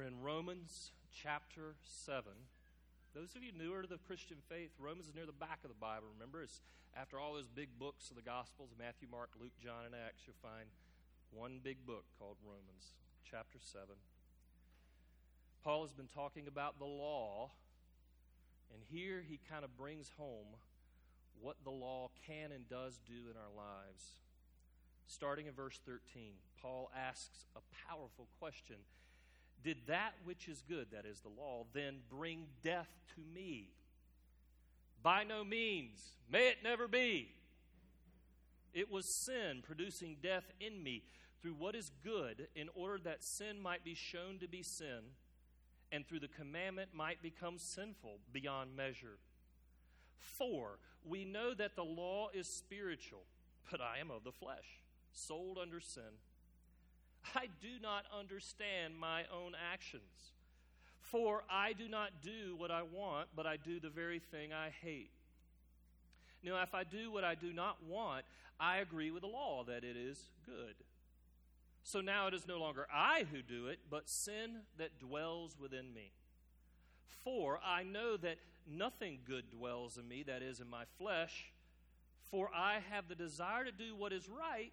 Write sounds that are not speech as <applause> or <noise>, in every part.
We're in Romans chapter 7. Those of you newer to the Christian faith, Romans is near the back of the Bible. Remember, it's after all those big books of the Gospels Matthew, Mark, Luke, John, and Acts you'll find one big book called Romans, chapter 7. Paul has been talking about the law, and here he kind of brings home what the law can and does do in our lives. Starting in verse 13, Paul asks a powerful question did that which is good, that is the law, then bring death to me? By no means. May it never be. It was sin producing death in me through what is good, in order that sin might be shown to be sin, and through the commandment might become sinful beyond measure. For we know that the law is spiritual, but I am of the flesh, sold under sin. I do not understand my own actions. For I do not do what I want, but I do the very thing I hate. Now, if I do what I do not want, I agree with the law that it is good. So now it is no longer I who do it, but sin that dwells within me. For I know that nothing good dwells in me, that is, in my flesh. For I have the desire to do what is right,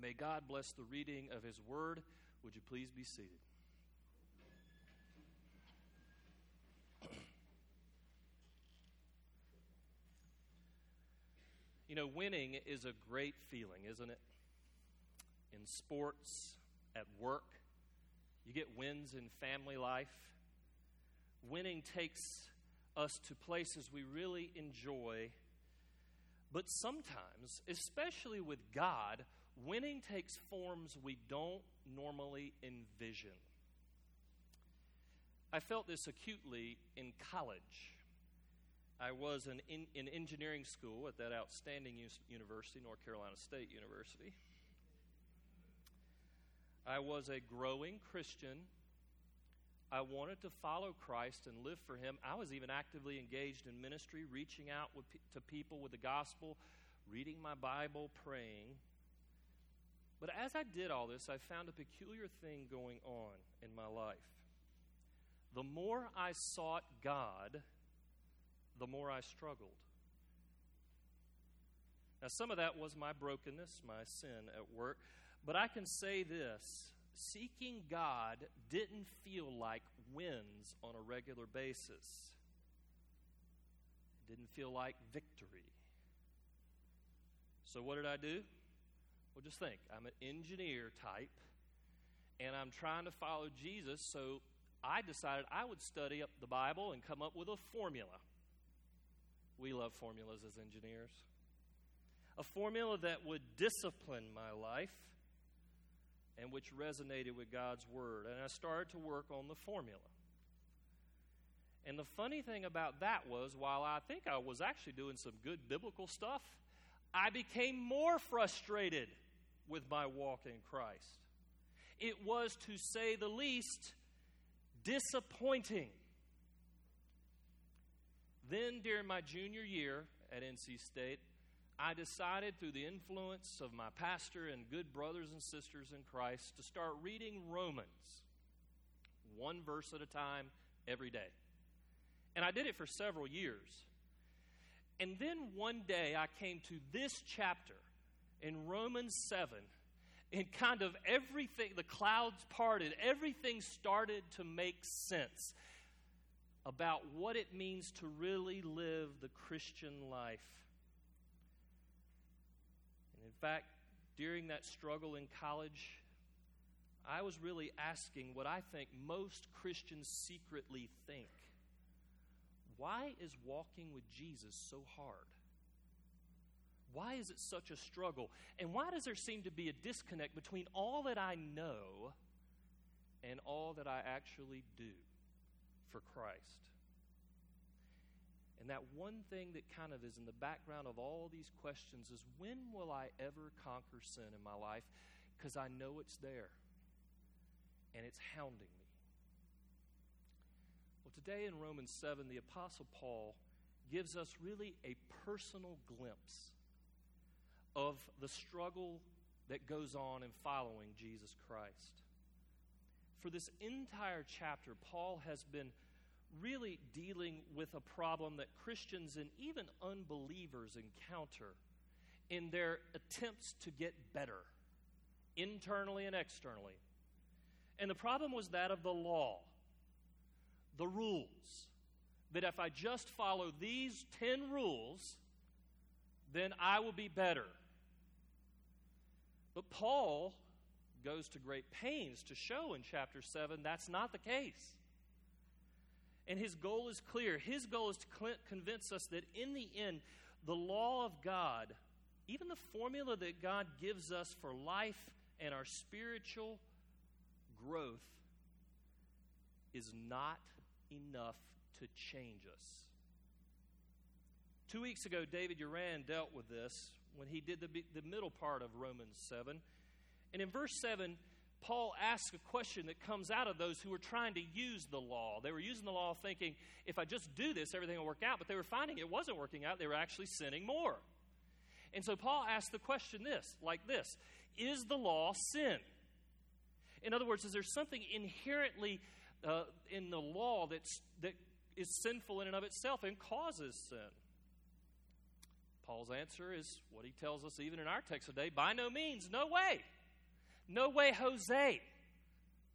May God bless the reading of His Word. Would you please be seated? <clears throat> You know, winning is a great feeling, isn't it? In sports, at work, you get wins in family life. Winning takes us to places we really enjoy. But sometimes, especially with God, winning takes forms we don't normally envision. I felt this acutely in college. I was in, in, in engineering school at that outstanding university, North Carolina State University. I was a growing Christian. I wanted to follow Christ and live for Him. I was even actively engaged in ministry, reaching out with, to people with the gospel, reading my Bible, praying. But as I did all this, I found a peculiar thing going on in my life. The more I sought God, the more I struggled. Now, some of that was my brokenness, my sin at work, but I can say this seeking God didn't feel like wins on a regular basis, it didn't feel like victory. So, what did I do? Well, just think I'm an engineer type, and I'm trying to follow Jesus, so I decided I would study up the Bible and come up with a formula. We love formulas as engineers. A formula that would discipline my life and which resonated with God's Word. And I started to work on the formula. And the funny thing about that was, while I think I was actually doing some good biblical stuff, I became more frustrated with my walk in Christ. It was, to say the least, disappointing. Then, during my junior year at NC State, I decided, through the influence of my pastor and good brothers and sisters in Christ, to start reading Romans, one verse at a time, every day. And I did it for several years. And then one day I came to this chapter in Romans 7, and kind of everything, the clouds parted, everything started to make sense. about what it means to really live the Christian life. And in fact, during that struggle in college, I was really asking what I think most Christians secretly think. Why is walking with Jesus so hard? Why is it such a struggle? And why does there seem to be a disconnect between all that I know and all that I actually do for Christ? And that one thing that kind of is in the background of all these questions is when will I ever conquer sin in my life? Because I know it's there and it's hounding me. Well, today in Romans 7, the Apostle Paul gives us really a personal glimpse of the struggle that goes on in following Jesus Christ. For this entire chapter, Paul has been really dealing with a problem that Christians and even unbelievers encounter in their attempts to get better, internally and externally. And the problem was that of the law, the rules. That if I just follow these 10 rules, then I will be better. But Paul goes to great pains to show in chapter 7 that's not the case. And his goal is clear. His goal is to convince us that in the end, the law of God, even the formula that God gives us for life and our spiritual growth, is not enough to change us. Two weeks ago, David Uran dealt with this when he did the, the middle part of Romans 7. And in verse 7, Paul asks a question that comes out of those who were trying to use the law. They were using the law thinking, if I just do this, everything will work out. But they were finding it wasn't working out. They were actually sinning more. And so Paul asked the question this, like this Is the law sin? In other words, is there something inherently uh, in the law that's, that is sinful in and of itself and causes sin? Paul's answer is what he tells us even in our text today by no means, no way. No way, Jose,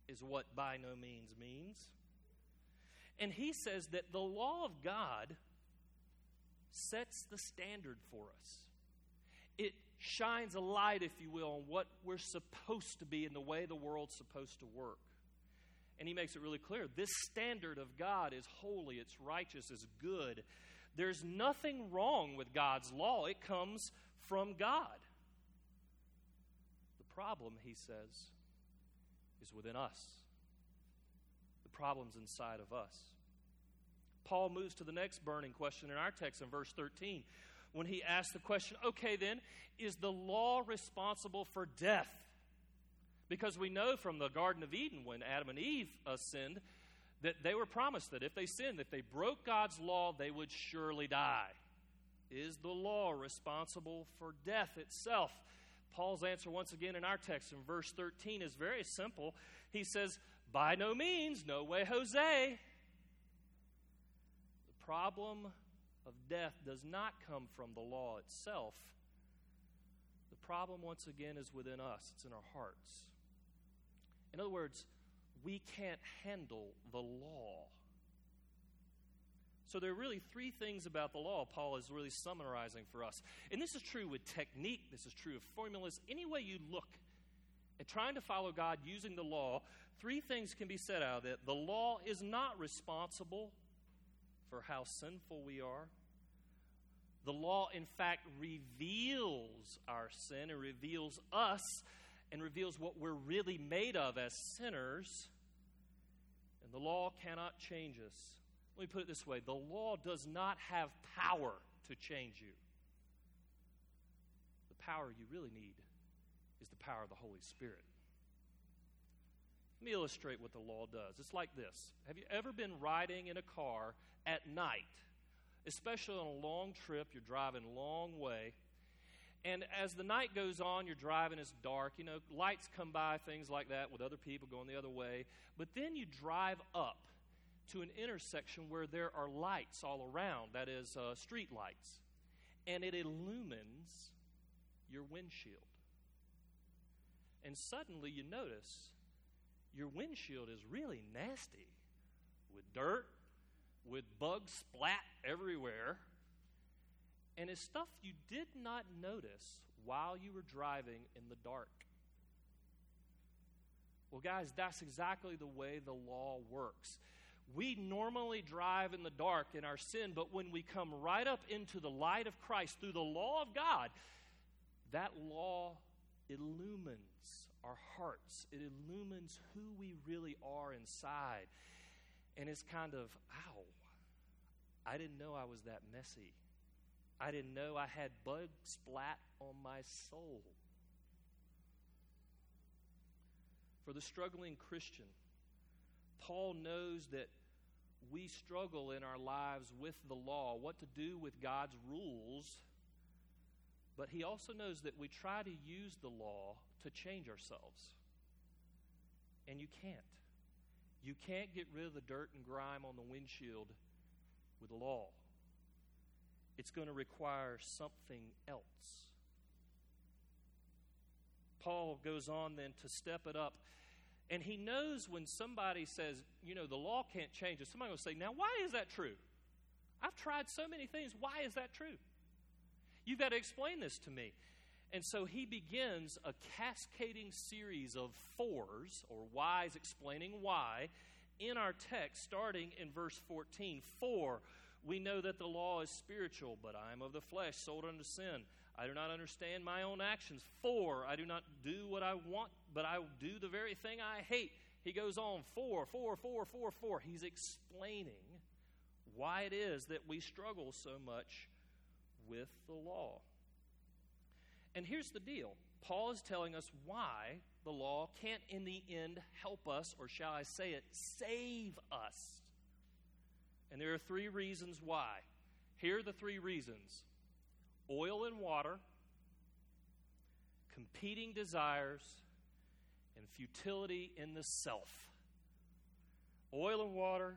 is what by no means means. And he says that the law of God sets the standard for us. It shines a light, if you will, on what we're supposed to be and the way the world's supposed to work. And he makes it really clear this standard of God is holy, it's righteous, it's good. There's nothing wrong with God's law, it comes from God The problem, he says, is within us. The problem's inside of us. Paul moves to the next burning question in our text in verse 13 when he asks the question okay, then, is the law responsible for death? Because we know from the Garden of Eden when Adam and Eve uh, sinned that they were promised that if they sinned, if they broke God's law, they would surely die. Is the law responsible for death itself? Paul's answer, once again, in our text in verse 13, is very simple. He says, By no means, no way, Jose. The problem of death does not come from the law itself. The problem, once again, is within us, it's in our hearts. In other words, we can't handle the law. So there are really three things about the law Paul is really summarizing for us. And this is true with technique, this is true of formulas. Any way you look at trying to follow God using the law, three things can be said out of it. The law is not responsible for how sinful we are. The law, in fact, reveals our sin and reveals us and reveals what we're really made of as sinners. The law cannot change us. Let me put it this way the law does not have power to change you. The power you really need is the power of the Holy Spirit. Let me illustrate what the law does. It's like this Have you ever been riding in a car at night, especially on a long trip? You're driving a long way. And as the night goes on, you're driving, it's dark. You know, lights come by, things like that, with other people going the other way. But then you drive up to an intersection where there are lights all around, that is, uh, street lights, and it illumines your windshield. And suddenly you notice your windshield is really nasty with dirt, with bugs splat everywhere. And it's stuff you did not notice while you were driving in the dark. Well, guys, that's exactly the way the law works. We normally drive in the dark in our sin, but when we come right up into the light of Christ through the law of God, that law illumines our hearts. It illumines who we really are inside. And it's kind of, ow, I didn't know I was that messy. I didn't know I had bug splat on my soul. For the struggling Christian, Paul knows that we struggle in our lives with the law, what to do with God's rules, but he also knows that we try to use the law to change ourselves. And you can't. You can't get rid of the dirt and grime on the windshield with the law. It's going to require something else. Paul goes on then to step it up. And he knows when somebody says, you know, the law can't change it, somebody will say, now, why is that true? I've tried so many things. Why is that true? You've got to explain this to me. And so he begins a cascading series of fours, or whys explaining why, in our text, starting in verse 14. For we know that the law is spiritual, but I am of the flesh, sold unto sin. I do not understand my own actions. For I do not do what I want, but I do the very thing I hate. He goes on, for, for, for, for, for. He's explaining why it is that we struggle so much with the law. And here's the deal Paul is telling us why the law can't, in the end, help us, or shall I say it, save us. And there are three reasons why. Here are the three reasons oil and water, competing desires, and futility in the self. Oil and water,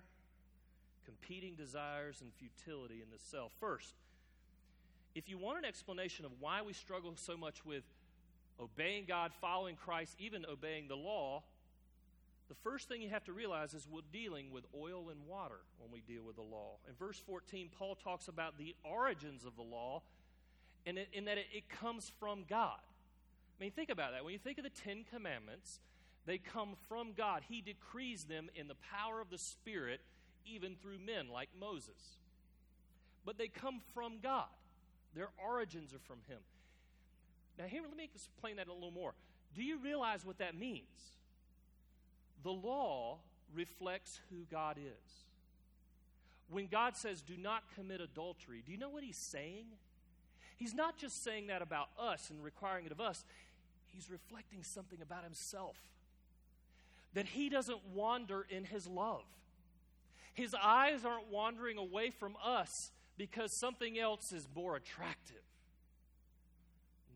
competing desires, and futility in the self. First, if you want an explanation of why we struggle so much with obeying God, following Christ, even obeying the law, the first thing you have to realize is we're dealing with oil and water when we deal with the law. In verse 14, Paul talks about the origins of the law and in that it, it comes from God. I mean, think about that. When you think of the Ten Commandments, they come from God. He decrees them in the power of the Spirit, even through men like Moses. But they come from God, their origins are from Him. Now, here, let me explain that a little more. Do you realize what that means? The law reflects who God is. When God says, do not commit adultery, do you know what He's saying? He's not just saying that about us and requiring it of us, he's reflecting something about himself. That he doesn't wander in his love. His eyes aren't wandering away from us because something else is more attractive.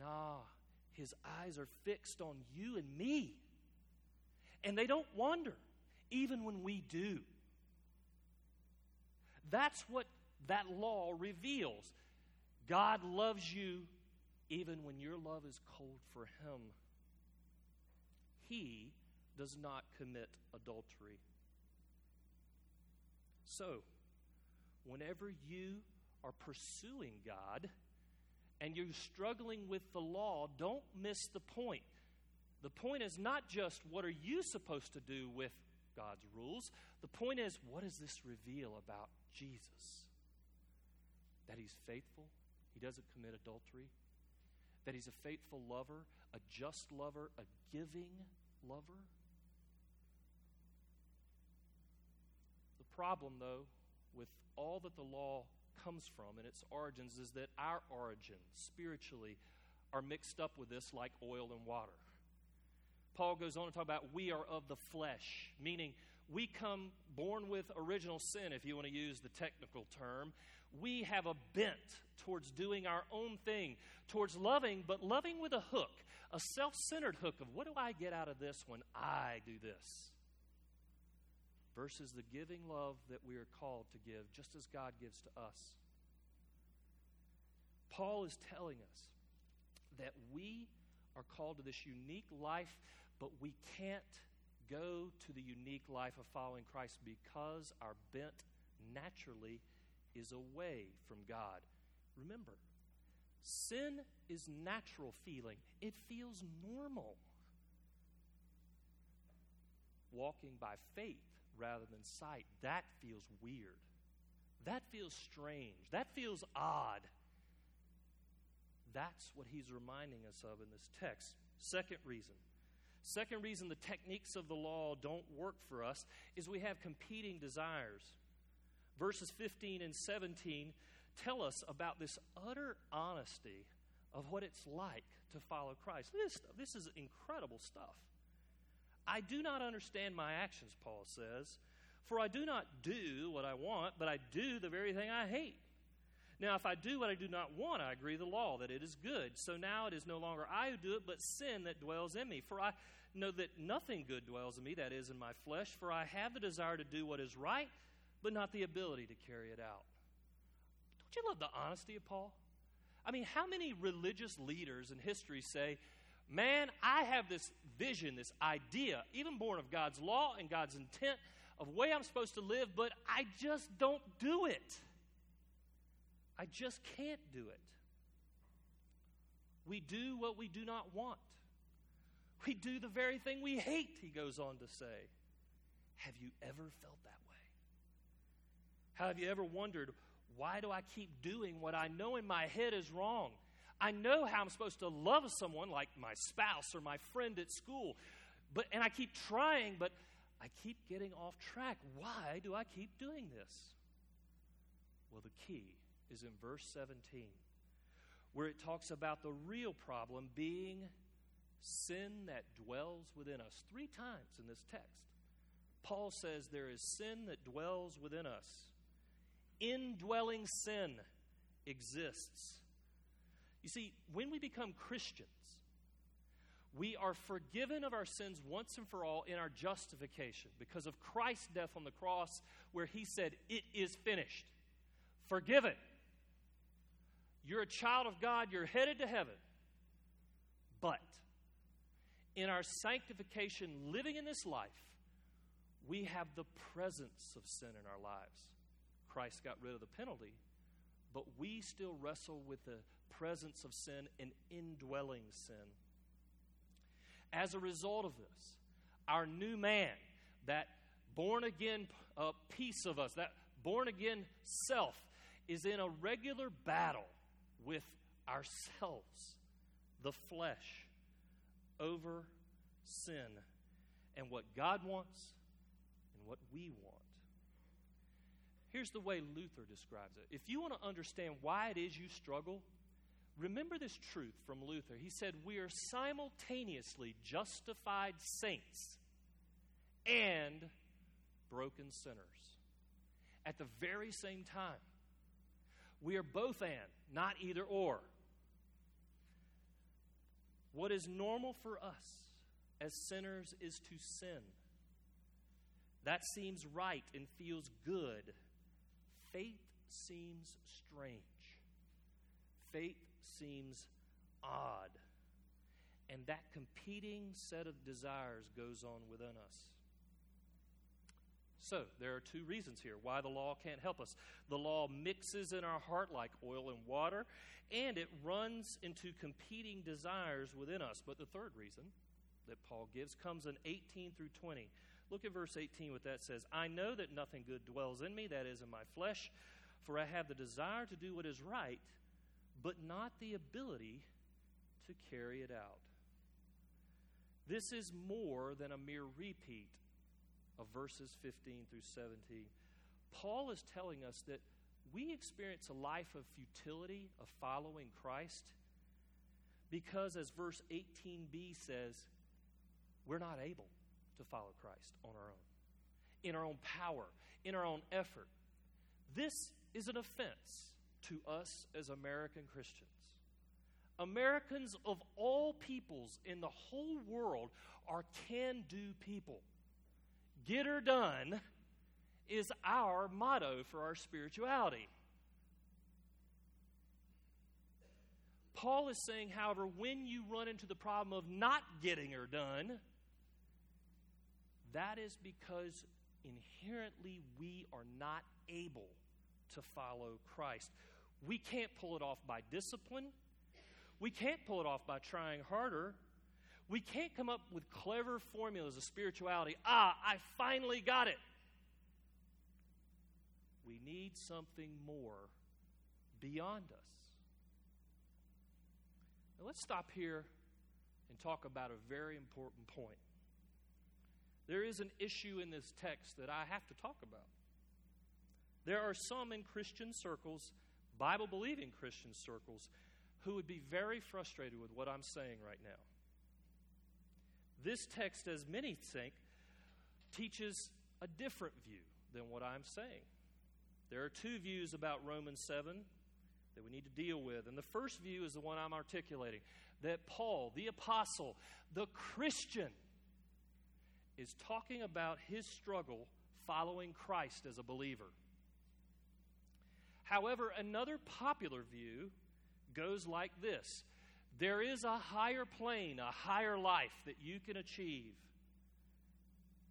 Nah, his eyes are fixed on you and me. And they don't wander, even when we do. That's what that law reveals. God loves you even when your love is cold for Him. He does not commit adultery. So, whenever you are pursuing God and you're struggling with the law, don't miss the point. The point is not just what are you supposed to do with God's rules. The point is what does this reveal about Jesus? That he's faithful, he doesn't commit adultery, that he's a faithful lover, a just lover, a giving lover. The problem, though, with all that the law comes from and its origins is that our origins, spiritually, are mixed up with this like oil and water. Paul goes on to talk about we are of the flesh, meaning we come born with original sin, if you want to use the technical term. We have a bent towards doing our own thing, towards loving, but loving with a hook, a self centered hook of what do I get out of this when I do this? Versus the giving love that we are called to give, just as God gives to us. Paul is telling us that we are called to this unique life, but we can't go to the unique life of following Christ because our bent naturally is away from God. Remember, sin is natural feeling, it feels normal. Walking by faith rather than sight, that feels weird. That feels strange. That feels odd. That's what he's reminding us of in this text. Second reason. Second reason the techniques of the law don't work for us is we have competing desires. Verses 15 and 17 tell us about this utter honesty of what it's like to follow Christ. This, this is incredible stuff. I do not understand my actions, Paul says, for I do not do what I want, but I do the very thing I hate. Now, if I do what I do not want, I agree the law that it is good. So now it is no longer I who do it, but sin that dwells in me. For I know that nothing good dwells in me, that is, in my flesh. For I have the desire to do what is right, but not the ability to carry it out. Don't you love the honesty of Paul? I mean, how many religious leaders in history say, Man, I have this vision, this idea, even born of God's law and God's intent of way I'm supposed to live, but I just don't do it. I just can't do it. We do what we do not want. We do the very thing we hate, he goes on to say. Have you ever felt that way? Have you ever wondered, why do I keep doing what I know in my head is wrong? I know how I'm supposed to love someone like my spouse or my friend at school, but and I keep trying, but I keep getting off track. Why do I keep doing this? Well, the key is in verse 17, where it talks about the real problem being sin that dwells within us. Three times in this text, Paul says there is sin that dwells within us. Indwelling sin exists. You see, when we become Christians, we are forgiven of our sins once and for all in our justification because of Christ's death on the cross, where he said, It is finished. Forgiven. You're a child of God, you're headed to heaven. But in our sanctification, living in this life, we have the presence of sin in our lives. Christ got rid of the penalty, but we still wrestle with the presence of sin and indwelling sin. As a result of this, our new man, that born again uh, piece of us, that born again self, is in a regular battle with ourselves, the flesh, over sin and what God wants and what we want. Here's the way Luther describes it. If you want to understand why it is you struggle, remember this truth from Luther. He said, We are simultaneously justified saints and broken sinners at the very same time. We are both and, not either or. What is normal for us as sinners is to sin. That seems right and feels good. Faith seems strange. Faith seems odd. And that competing set of desires goes on within us. So, there are two reasons here why the law can't help us. The law mixes in our heart like oil and water, and it runs into competing desires within us. But the third reason that Paul gives comes in 18 through 20. Look at verse 18, what that says. I know that nothing good dwells in me, that is, in my flesh, for I have the desire to do what is right, but not the ability to carry it out. This is more than a mere repeat of verses 15 through 17. Paul is telling us that we experience a life of futility of following Christ because, as verse 18b says, we're not able to follow Christ on our own, in our own power, in our own effort. This is an offense to us as American Christians. Americans of all peoples in the whole world are can do people. Get her done is our motto for our spirituality. Paul is saying, however, when you run into the problem of not getting her done, that is because inherently we are not able to follow Christ. We can't pull it off by discipline. We can't pull it off by trying harder. We can't come up with clever formulas of spirituality. Ah, I finally got it. We need something more beyond us. Now, let's stop here and talk about a very important point. There is an issue in this text that I have to talk about. There are some in Christian circles, Bible believing Christian circles, who would be very frustrated with what I'm saying right now. This text, as many think, teaches a different view than what I'm saying. There are two views about Romans 7 that we need to deal with. And the first view is the one I'm articulating that Paul, the apostle, the Christian, is talking about his struggle following Christ as a believer. However, another popular view goes like this there is a higher plane, a higher life that you can achieve.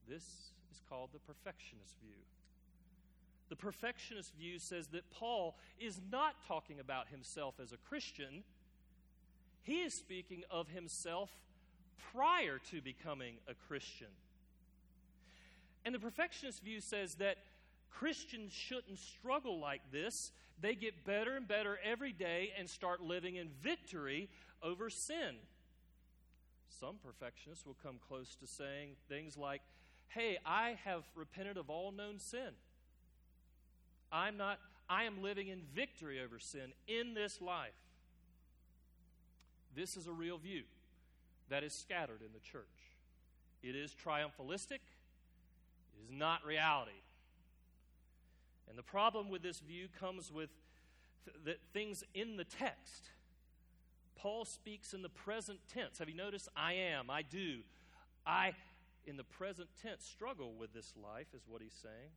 This is called the perfectionist view. The perfectionist view says that Paul is not talking about himself as a Christian, he is speaking of himself prior to becoming a Christian. And the perfectionist view says that Christians shouldn't struggle like this. They get better and better every day and start living in victory over sin. Some perfectionists will come close to saying things like, Hey, I have repented of all known sin. I'm not, I am living in victory over sin in this life. This is a real view that is scattered in the church. It is triumphalistic, it is not reality. And the problem with this view comes with th- things in the text. Paul speaks in the present tense. Have you noticed? I am, I do. I, in the present tense, struggle with this life, is what he's saying.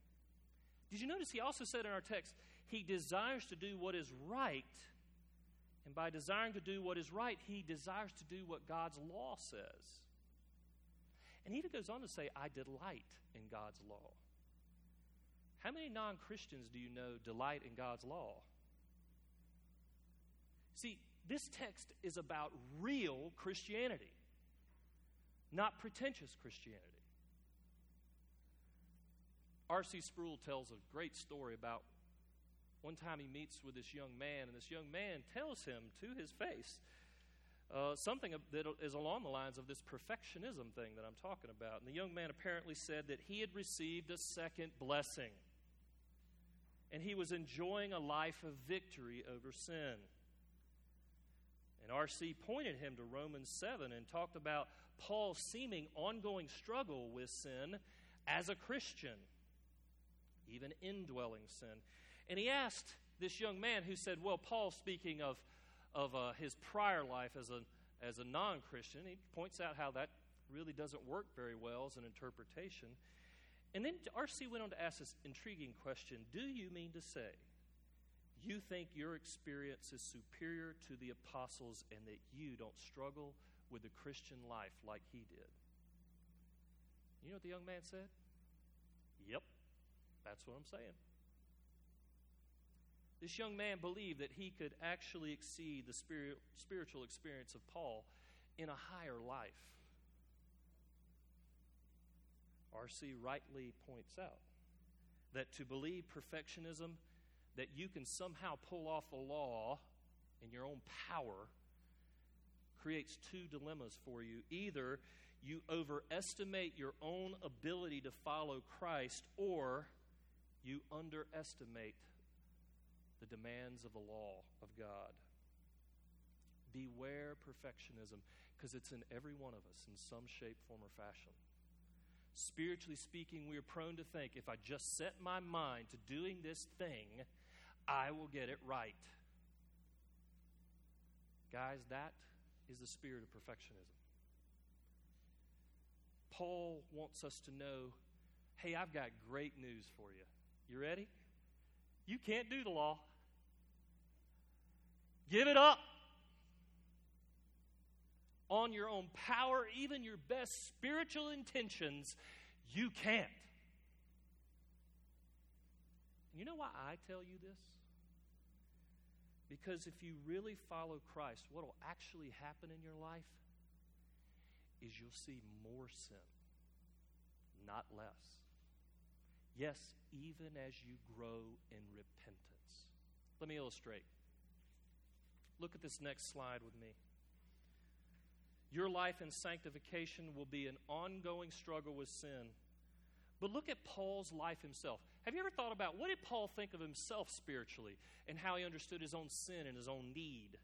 Did you notice he also said in our text, he desires to do what is right. And by desiring to do what is right, he desires to do what God's law says. And he even goes on to say, I delight in God's law. How many non Christians do you know delight in God's law? See, this text is about real Christianity, not pretentious Christianity. R.C. Sproul tells a great story about one time he meets with this young man, and this young man tells him to his face uh, something that is along the lines of this perfectionism thing that I'm talking about. And the young man apparently said that he had received a second blessing, and he was enjoying a life of victory over sin. And R.C. pointed him to Romans 7 and talked about Paul's seeming ongoing struggle with sin as a Christian even indwelling sin. And he asked this young man who said, Well, Paul, speaking of, of uh, his prior life as a, as a non Christian, he points out how that really doesn't work very well as an interpretation. And then R.C. went on to ask this intriguing question Do you mean to say you think your experience is superior to the apostles and that you don't struggle with the Christian life like he did? You know what the young man said? Yep. That's what I'm saying. This young man believed that he could actually exceed the spirit, spiritual experience of Paul in a higher life. R.C. rightly points out that to believe perfectionism, that you can somehow pull off a law in your own power, creates two dilemmas for you. Either you overestimate your own ability to follow Christ, or you underestimate the demands of the law of God. Beware perfectionism, because it's in every one of us in some shape, form, or fashion. Spiritually speaking, we are prone to think if I just set my mind to doing this thing, I will get it right. Guys, that is the spirit of perfectionism. Paul wants us to know hey, I've got great news for you. You ready? You can't do the law. Give it up. On your own power, even your best spiritual intentions, you can't. You know why I tell you this? Because if you really follow Christ, what will actually happen in your life is you'll see more sin, not less. Yes, even as you grow in repentance. Let me illustrate. Look at this next slide with me. Your life in sanctification will be an ongoing struggle with sin. But look at Paul's life himself. Have you ever thought about what did Paul think of himself spiritually and how he understood his own sin and his own need?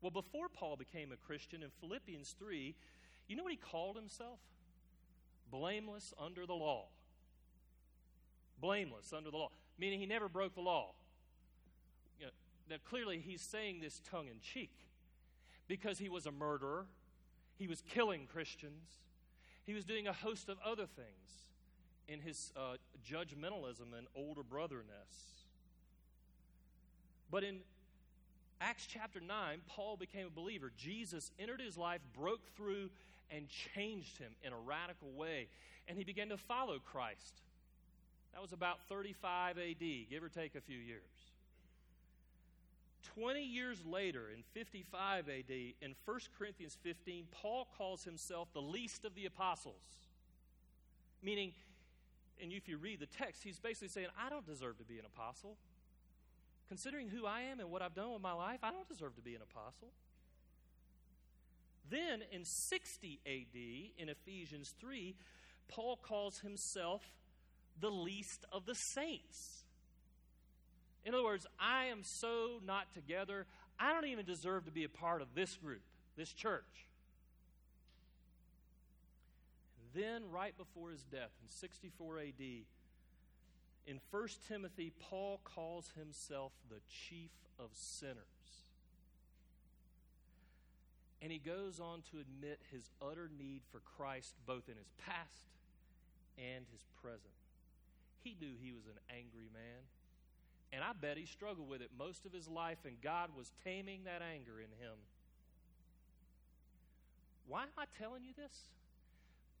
Well, before Paul became a Christian in Philippians 3, you know what he called himself? Blameless under the law. Blameless under the law, meaning he never broke the law. You know, now, clearly, he's saying this tongue in cheek because he was a murderer, he was killing Christians, he was doing a host of other things in his uh, judgmentalism and older brotherness. But in Acts chapter 9, Paul became a believer. Jesus entered his life, broke through, and changed him in a radical way. And he began to follow Christ. That was about 35 AD, give or take a few years. 20 years later, in 55 AD, in 1 Corinthians 15, Paul calls himself the least of the apostles. Meaning, and if you read the text, he's basically saying, I don't deserve to be an apostle. Considering who I am and what I've done with my life, I don't deserve to be an apostle. Then in 60 AD, in Ephesians 3, Paul calls himself the least of the saints. In other words, I am so not together, I don't even deserve to be a part of this group, this church. Then, right before his death in 64 AD, in 1 Timothy, Paul calls himself the chief of sinners. And he goes on to admit his utter need for Christ both in his past and his present. He knew he was an angry man. And I bet he struggled with it most of his life, and God was taming that anger in him. Why am I telling you this?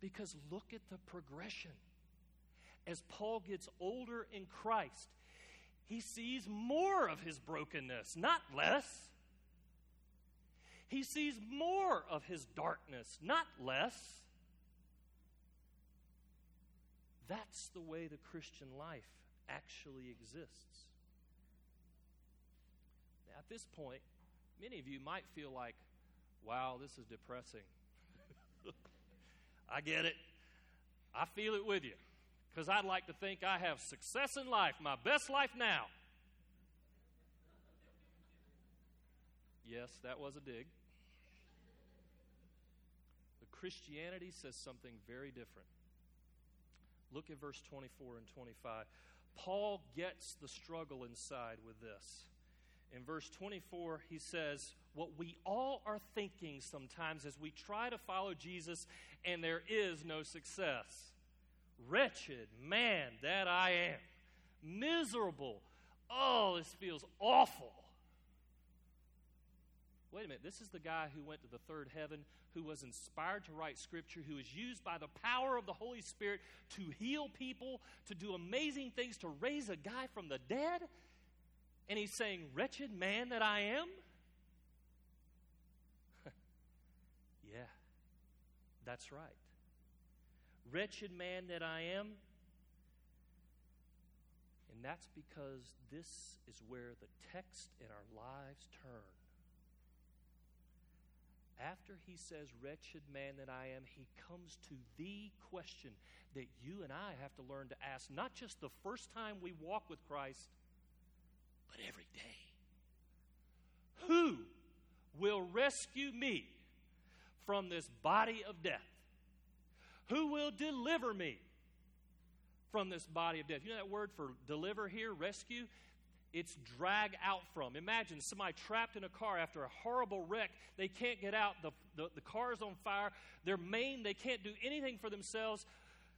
Because look at the progression. As Paul gets older in Christ, he sees more of his brokenness, not less. He sees more of his darkness, not less. That's the way the Christian life actually exists. Now, at this point, many of you might feel like, wow, this is depressing. <laughs> I get it. I feel it with you because I'd like to think I have success in life, my best life now. Yes, that was a dig. But Christianity says something very different. Look at verse 24 and 25. Paul gets the struggle inside with this. In verse 24, he says, What we all are thinking sometimes as we try to follow Jesus and there is no success. Wretched man that I am. Miserable. Oh, this feels awful. Wait a minute, this is the guy who went to the third heaven, who was inspired to write scripture, who was used by the power of the Holy Spirit to heal people, to do amazing things, to raise a guy from the dead. And he's saying, Wretched man that I am? <laughs> yeah, that's right. Wretched man that I am. And that's because this is where the text in our lives turn. After he says, Wretched man that I am, he comes to the question that you and I have to learn to ask, not just the first time we walk with Christ, but every day. Who will rescue me from this body of death? Who will deliver me from this body of death? You know that word for deliver here, rescue? It's drag out from. Imagine somebody trapped in a car after a horrible wreck. They can't get out. The, the, the car's on fire. They're maimed. They can't do anything for themselves.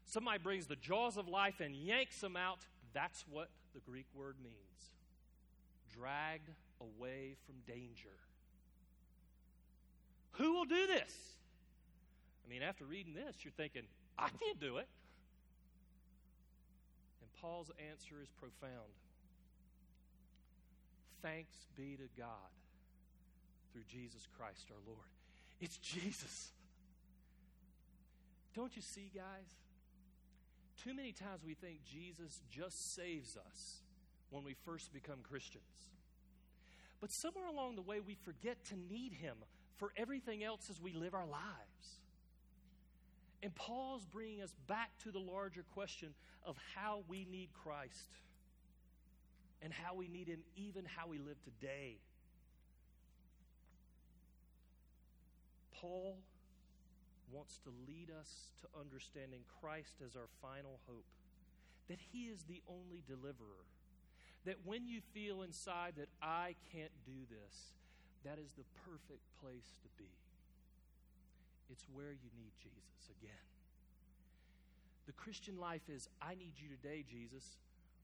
Somebody brings the jaws of life and yanks them out. That's what the Greek word means dragged away from danger. Who will do this? I mean, after reading this, you're thinking, I can't do it. And Paul's answer is profound. Thanks be to God through Jesus Christ our Lord. It's Jesus. Don't you see, guys? Too many times we think Jesus just saves us when we first become Christians. But somewhere along the way, we forget to need Him for everything else as we live our lives. And Paul's bringing us back to the larger question of how we need Christ and how we need Him, even how we live today. Paul wants to lead us to understanding Christ as our final hope, that He is the only deliverer. That when you feel inside that I can't do this, that is the perfect place to be. It's where you need Jesus again. The Christian life is I need you today, Jesus.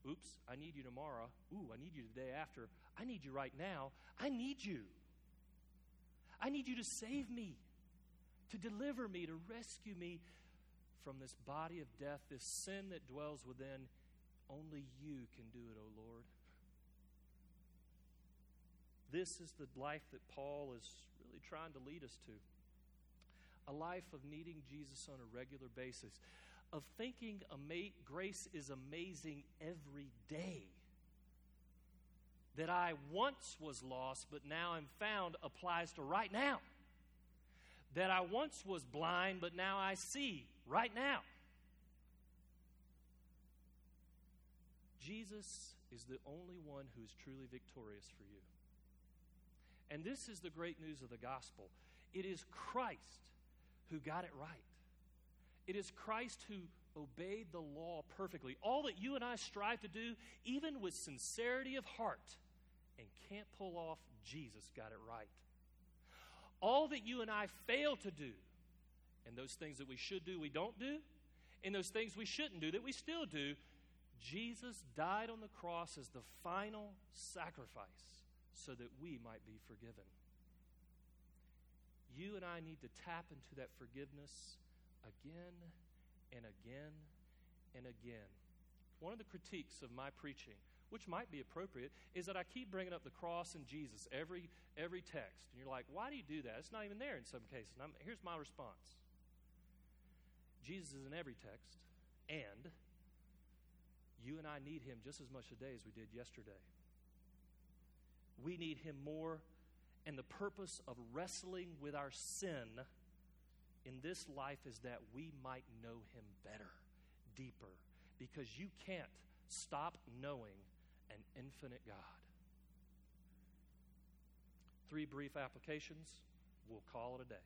Oops, I need you tomorrow. Ooh, I need you the day after. I need you right now. I need you. I need you to save me, to deliver me, to rescue me from this body of death, this sin that dwells within. Only you can do it, O oh Lord. This is the life that Paul is really trying to lead us to a life of needing Jesus on a regular basis, of thinking ama- grace is amazing every day. That I once was lost, but now I'm found applies to right now. That I once was blind, but now I see right now. Jesus is the only one who is truly victorious for you. And this is the great news of the gospel it is Christ who got it right. It is Christ who obeyed the law perfectly. All that you and I strive to do, even with sincerity of heart, and can't pull off, Jesus got it right. All that you and I fail to do, and those things that we should do, we don't do, and those things we shouldn't do, that we still do, Jesus died on the cross as the final sacrifice so that we might be forgiven you and I need to tap into that forgiveness again and again and again. One of the critiques of my preaching, which might be appropriate, is that I keep bringing up the cross and Jesus every every text. And you're like, why do you do that? It's not even there in some cases. And here's my response Jesus is in every text, and you and I need him just as much today as we did yesterday. We need him more and the purpose of wrestling with our sin in this life is that we might know Him better, deeper, because you can't stop knowing an infinite God. Three brief applications. We'll call it a day.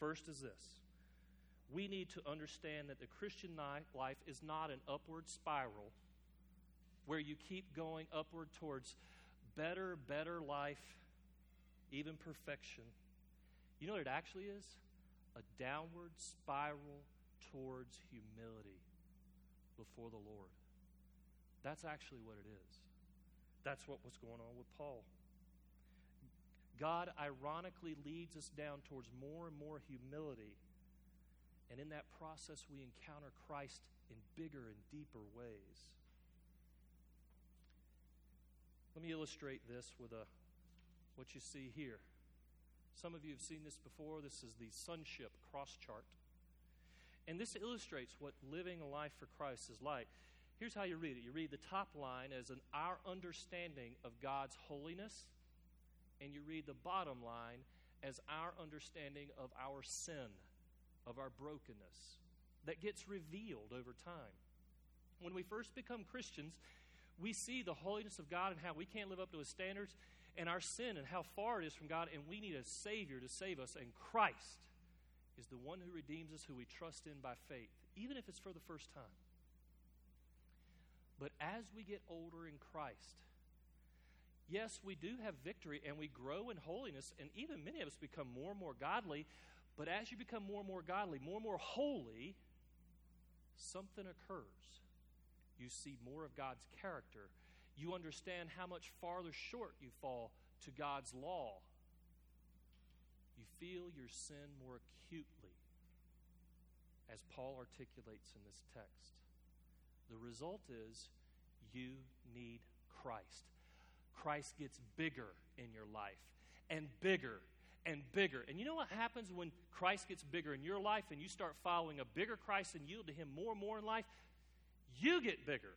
First is this we need to understand that the Christian life is not an upward spiral where you keep going upward towards better, better life even perfection. You know what it actually is? A downward spiral towards humility before the Lord. That's actually what it is. That's what was going on with Paul. God ironically leads us down towards more and more humility. And in that process, we encounter Christ in bigger and deeper ways. Let me illustrate this with a what you see here. Some of you have seen this before. This is the sonship cross chart. And this illustrates what living a life for Christ is like. Here's how you read it you read the top line as an our understanding of God's holiness, and you read the bottom line as our understanding of our sin, of our brokenness, that gets revealed over time. When we first become Christians, we see the holiness of God and how we can't live up to his standards and our sin and how far it is from God, and we need a Savior to save us. And Christ is the one who redeems us, who we trust in by faith, even if it's for the first time. But as we get older in Christ, yes, we do have victory and we grow in holiness, and even many of us become more and more godly. But as you become more and more godly, more and more holy, something occurs. You see more of God's character you understand how much farther short you fall to God's law. You feel your sin more acutely, as Paul articulates in this text. The result is you need Christ. Christ gets bigger in your life and bigger and bigger. And you know what happens when Christ gets bigger in your life and you start following a bigger Christ and yield to Him more and more in life? You get bigger.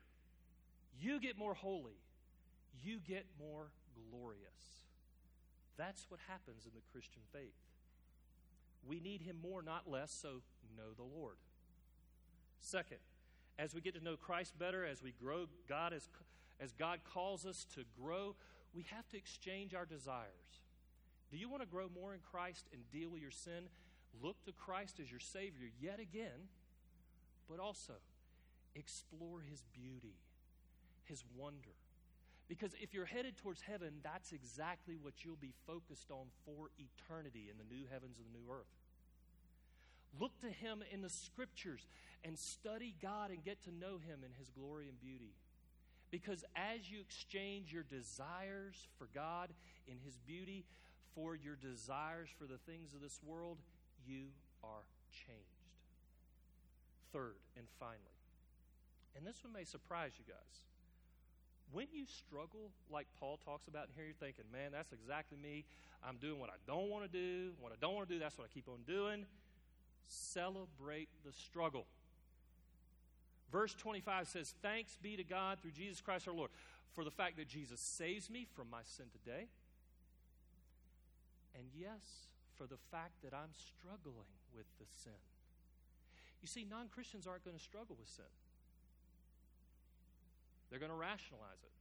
You get more holy. You get more glorious. That's what happens in the Christian faith. We need Him more, not less, so know the Lord. Second, as we get to know Christ better, as we grow, God as, as God calls us to grow, we have to exchange our desires. Do you want to grow more in Christ and deal with your sin? Look to Christ as your Savior yet again, but also explore His beauty, His wonder. Because if you're headed towards heaven, that's exactly what you'll be focused on for eternity in the new heavens and the new earth. Look to Him in the Scriptures and study God and get to know Him in His glory and beauty. Because as you exchange your desires for God in His beauty for your desires for the things of this world, you are changed. Third and finally, and this one may surprise you guys. When you struggle, like Paul talks about here, you're thinking, man, that's exactly me. I'm doing what I don't want to do. What I don't want to do, that's what I keep on doing. Celebrate the struggle. Verse 25 says, Thanks be to God through Jesus Christ our Lord for the fact that Jesus saves me from my sin today. And yes, for the fact that I'm struggling with the sin. You see, non Christians aren't going to struggle with sin, they're going to rationalize it.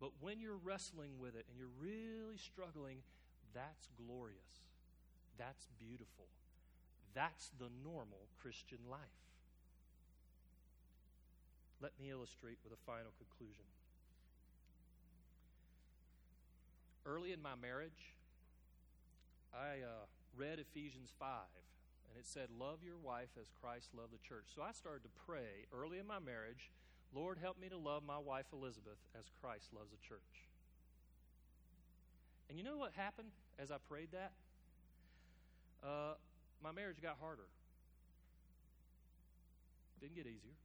But when you're wrestling with it and you're really struggling, that's glorious. That's beautiful. That's the normal Christian life. Let me illustrate with a final conclusion. Early in my marriage, I uh, read Ephesians 5, and it said, Love your wife as Christ loved the church. So I started to pray early in my marriage, Lord, help me to love my wife Elizabeth as Christ loves the church. And you know what happened as I prayed that? Uh, my marriage got harder. Didn't get easier.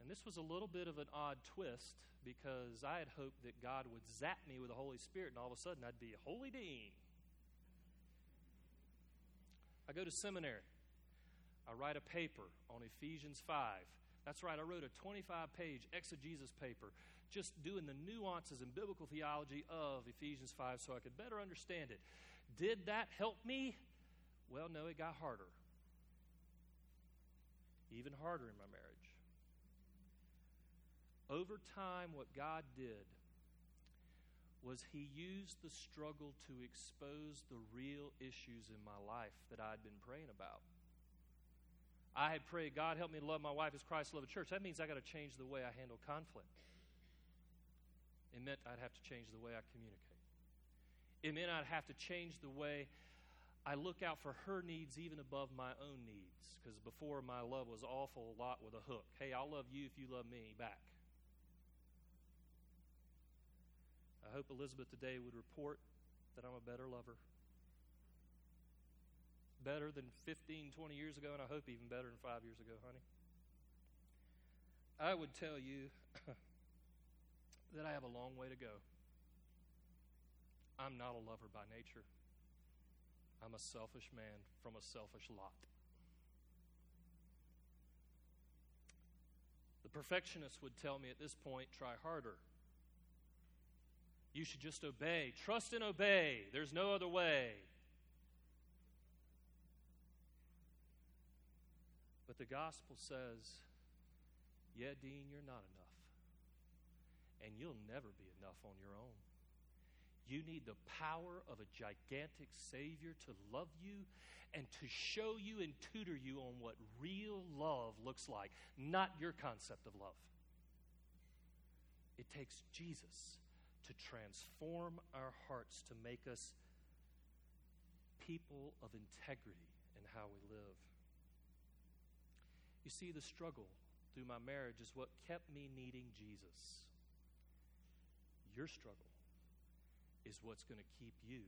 And this was a little bit of an odd twist because I had hoped that God would zap me with the Holy Spirit and all of a sudden I'd be a holy dean. I go to seminary. I write a paper on Ephesians 5. That's right, I wrote a 25 page exegesis paper just doing the nuances and biblical theology of Ephesians 5 so I could better understand it. Did that help me? Well, no, it got harder. Even harder in my marriage. Over time, what God did was He used the struggle to expose the real issues in my life that I'd been praying about. I had prayed, God, help me to love my wife as Christ loved the church. That means I got to change the way I handle conflict. It meant I'd have to change the way I communicate. It meant I'd have to change the way I look out for her needs even above my own needs. Because before, my love was awful a lot with a hook. Hey, I'll love you if you love me back. I hope Elizabeth today would report that I'm a better lover. Better than 15, 20 years ago, and I hope even better than five years ago, honey. I would tell you <coughs> that I have a long way to go. I'm not a lover by nature. I'm a selfish man from a selfish lot. The perfectionist would tell me at this point try harder. You should just obey. Trust and obey. There's no other way. But the gospel says, yeah, Dean, you're not enough. And you'll never be enough on your own. You need the power of a gigantic Savior to love you and to show you and tutor you on what real love looks like, not your concept of love. It takes Jesus to transform our hearts to make us people of integrity in how we live. You see, the struggle through my marriage is what kept me needing Jesus. Your struggle is what's going to keep you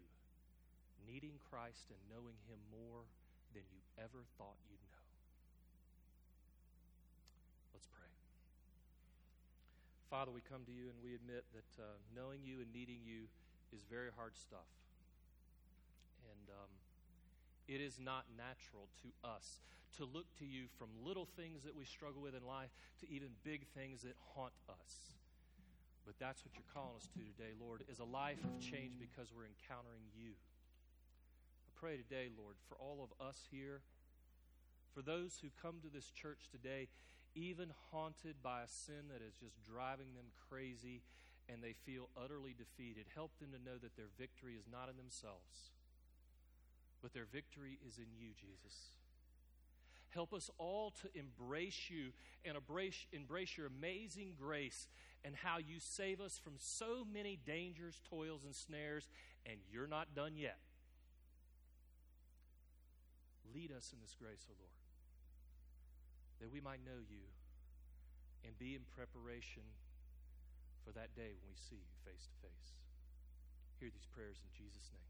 needing Christ and knowing Him more than you ever thought you'd know. Let's pray. Father, we come to you and we admit that uh, knowing you and needing you is very hard stuff. And. Um, it is not natural to us to look to you from little things that we struggle with in life to even big things that haunt us. But that's what you're calling us to today, Lord, is a life of change because we're encountering you. I pray today, Lord, for all of us here, for those who come to this church today, even haunted by a sin that is just driving them crazy and they feel utterly defeated. Help them to know that their victory is not in themselves, but their victory is in you, Jesus. Help us all to embrace you and embrace, embrace your amazing grace and how you save us from so many dangers, toils, and snares, and you're not done yet. Lead us in this grace, O Lord, that we might know you and be in preparation for that day when we see you face to face. Hear these prayers in Jesus' name.